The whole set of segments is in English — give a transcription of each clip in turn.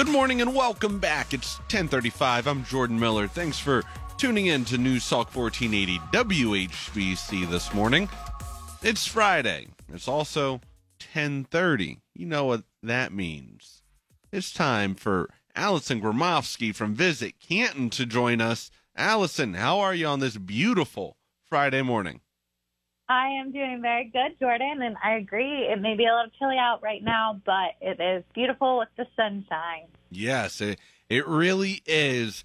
Good morning and welcome back. It's 1035. I'm Jordan Miller. Thanks for tuning in to News Talk 1480 WHBC this morning. It's Friday. It's also 1030. You know what that means. It's time for Allison Gromofsky from Visit Canton to join us. Allison, how are you on this beautiful Friday morning? I am doing very good, Jordan, and I agree. It may be a little chilly out right now, but it is beautiful with the sunshine. Yes, it, it really is.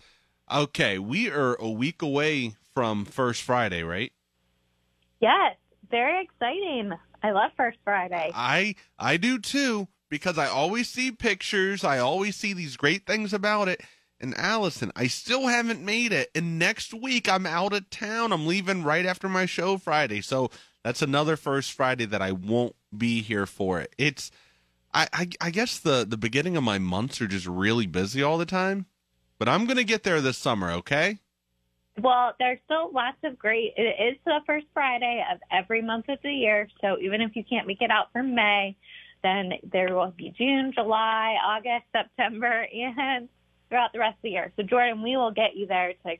Okay, we are a week away from First Friday, right? Yes, very exciting. I love First Friday. I I do too because I always see pictures, I always see these great things about it. And Allison, I still haven't made it. And next week I'm out of town. I'm leaving right after my show Friday. So that's another first Friday that I won't be here for it. It's I, I, I guess the the beginning of my months are just really busy all the time. But I'm gonna get there this summer, okay? Well, there's still lots of great. It is the first Friday of every month of the year. So even if you can't make it out for May, then there will be June, July, August, September, and throughout the rest of the year. So, Jordan, we will get you there to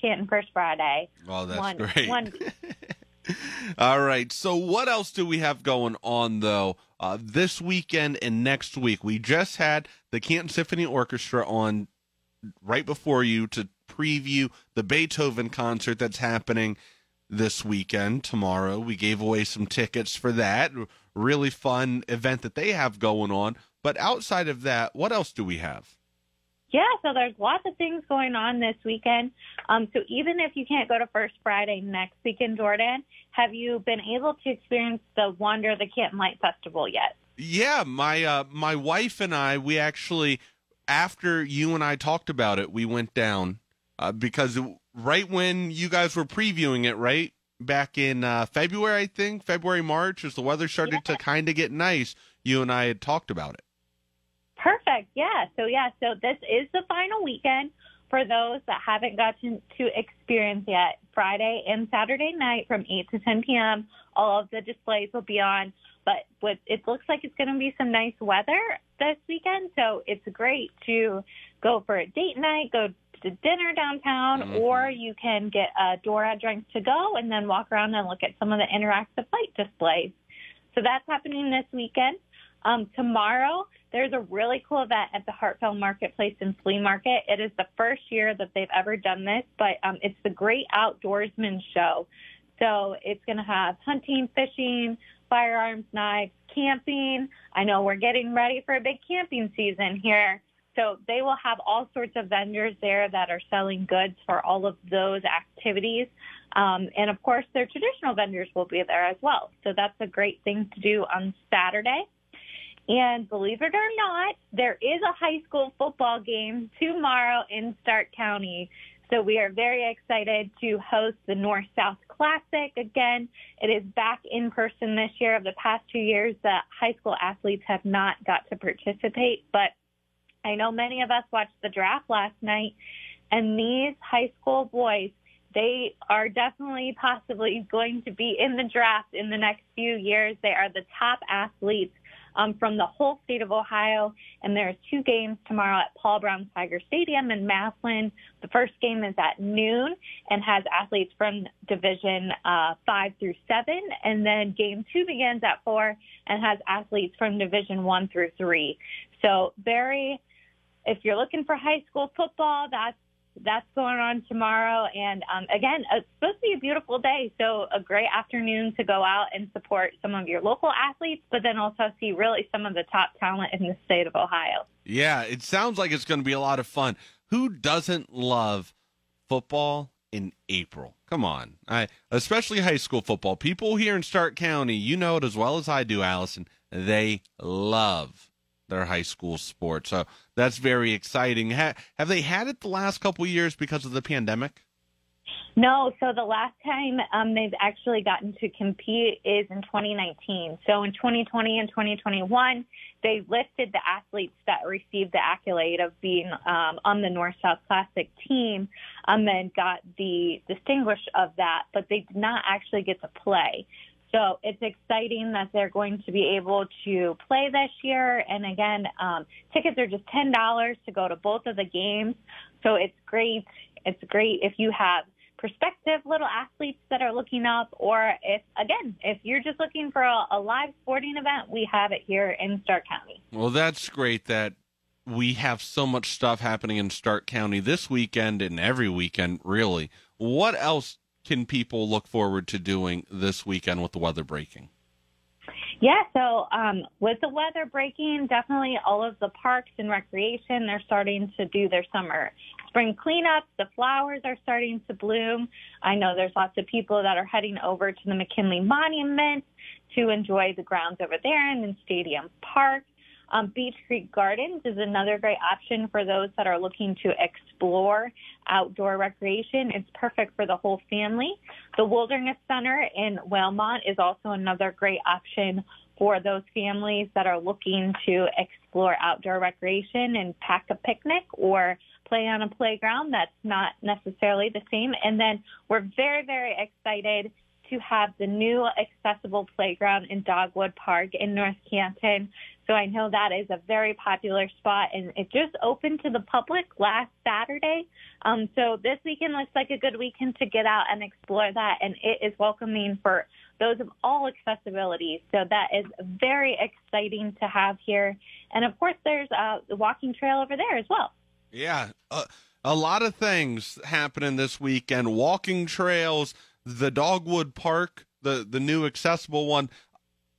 Canton First Friday. Oh, that's one, great. One All right. So, what else do we have going on, though, uh, this weekend and next week? We just had the Canton Symphony Orchestra on right before you to preview the Beethoven concert that's happening this weekend, tomorrow. We gave away some tickets for that. Really fun event that they have going on. But outside of that, what else do we have? Yeah, so there's lots of things going on this weekend. Um, so even if you can't go to First Friday next weekend, Jordan, have you been able to experience the wonder of the Canton Light Festival yet? Yeah, my uh, my wife and I, we actually after you and I talked about it, we went down uh, because right when you guys were previewing it, right back in uh, February, I think February March, as the weather started Yeah. to kind of get nice, you and I had talked about it. Perfect. Yeah. So yeah. So this is the final weekend for those that haven't gotten to experience yet. Friday and Saturday night from 8 to 10 p.m. All of the displays will be on. But with, it looks like it's going to be some nice weather this weekend, so it's great to go for a date night, go to dinner downtown, Mhm. or you can get a DORA drinks to go and then walk around and look at some of the interactive light displays. So that's happening this weekend. Um, tomorrow, there's a really cool event at the Hartville Marketplace and Flea Market. It is the first year that they've ever done this, but um, it's the Great Outdoorsman Show. So it's going to have hunting, fishing, firearms, knives, camping. I know we're getting ready for a big camping season here. So they will have all sorts of vendors there that are selling goods for all of those activities. Um, and of course, their traditional vendors will be there as well. So that's a great thing to do on Saturday. And believe it or not, there is a high school football game tomorrow in Stark County. So we are very excited to host the North South Classic again. It is back in person this year. Of the past two years, the high school athletes have not got to participate, but I know many of us watched the draft last night, and these high school boys, they are definitely possibly going to be in the draft in the next few years. They are the top athletes um, from the whole state of Ohio. And there's two games tomorrow at Paul Brown Tiger Stadium in Massillon. The first game is at noon and has athletes from Division uh, 5 through 7. And then game two begins at 4 and has athletes from Division 1 through 3. So very, if you're looking for high school football, that's that's going on tomorrow. And um, again, it's supposed to be a beautiful day, so a great afternoon to go out and support some of your local athletes, but then also see really some of the top talent in the state of Ohio. Yeah, it sounds like it's going to be a lot of fun. Who doesn't love football in April. Come on. I especially high school football. People here in Stark County, you know it as well as I do, Allison. They love their high school sports. So that's very exciting. Ha- have they had it the last couple years because of the pandemic? No, so the last time um, they've actually gotten to compete is in 2019. So in 2020 and 2021, they listed the athletes that received the accolade of being um, on the North South Classic team um, and then got the distinguished of that, but they did not actually get to play. So it's exciting that they're going to be able to play this year. And again, um, tickets are just $10 to go to both of the games. So it's great. It's great if you have prospective little athletes that are looking up, or if, again, if you're just looking for a, a live sporting event, we have it here in Stark County. Well, that's great that we have so much stuff happening in Stark County this weekend and every weekend, really. What else can people look forward to doing this weekend with the weather breaking? Yeah, so um, with the weather breaking, definitely all of the parks and recreation, they're starting to do their summer spring cleanups. The flowers are starting to bloom. I know there's lots of people that are heading over to the McKinley Monument to enjoy the grounds over there and in Stadium Park. Um, Beech Creek Gardens is another great option for those that are looking to explore outdoor recreation. It's perfect for the whole family. The Wilderness Center in Wilmot is also another great option for those families that are looking to explore outdoor recreation and pack a picnic or play on a playground. That's not necessarily the same. And then we're very, very excited to have the new accessible playground in Dogwood Park in North Canton. So I know that is a very popular spot and it just opened to the public last Saturday. Um, so this weekend looks like a good weekend to get out and explore that and it is welcoming for those of all accessibilities. So that is very exciting to have here. And of course there's uh, the walking trail over there as well. Yeah. Uh, a lot of things happening this weekend. Walking trails, the Dogwood Park, the the new accessible one.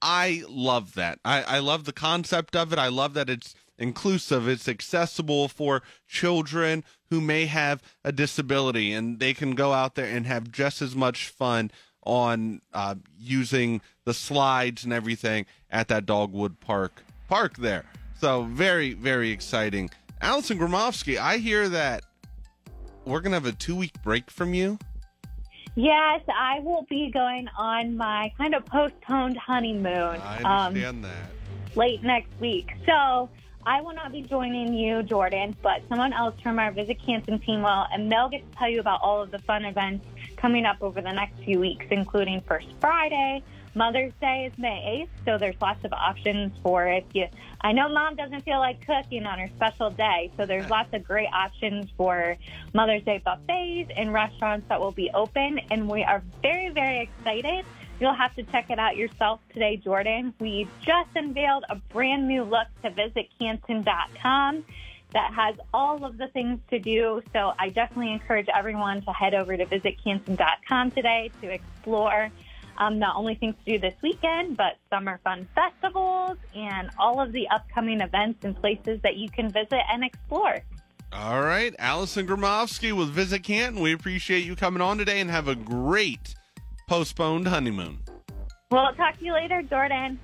I love that. I, I love the concept of it. I love that it's inclusive. It's accessible for children who may have a disability, and they can go out there and have just as much fun on uh, using the slides and everything at that Dogwood Park park there. So very very exciting. Allison Gromofsky, I hear that we're gonna have a two week break from you. Yes, I will be going on my kind of postponed honeymoon. I understand um, that. Late next week. So I will not be joining you, Jordan, but someone else from our Visit Canton team will, and they'll get to tell you about all of the fun events coming up over the next few weeks, including First Friday, Mother's Day is May 8th, so there's lots of options for if you. I know mom doesn't feel like cooking on her special day, so there's lots of great options for Mother's Day buffets and restaurants that will be open, and we are very, very excited. You'll have to check it out yourself today, Jordan. We just unveiled a brand new look to visitcanton.com that has all of the things to do. So I definitely encourage everyone to head over to visitcanton.com today to explore um, not only things to do this weekend, but summer fun festivals and all of the upcoming events and places that you can visit and explore. All right, Allison Gromofsky with Visit Canton. We appreciate you coming on today and have a great postponed honeymoon. Well, talk to you later, Jordan.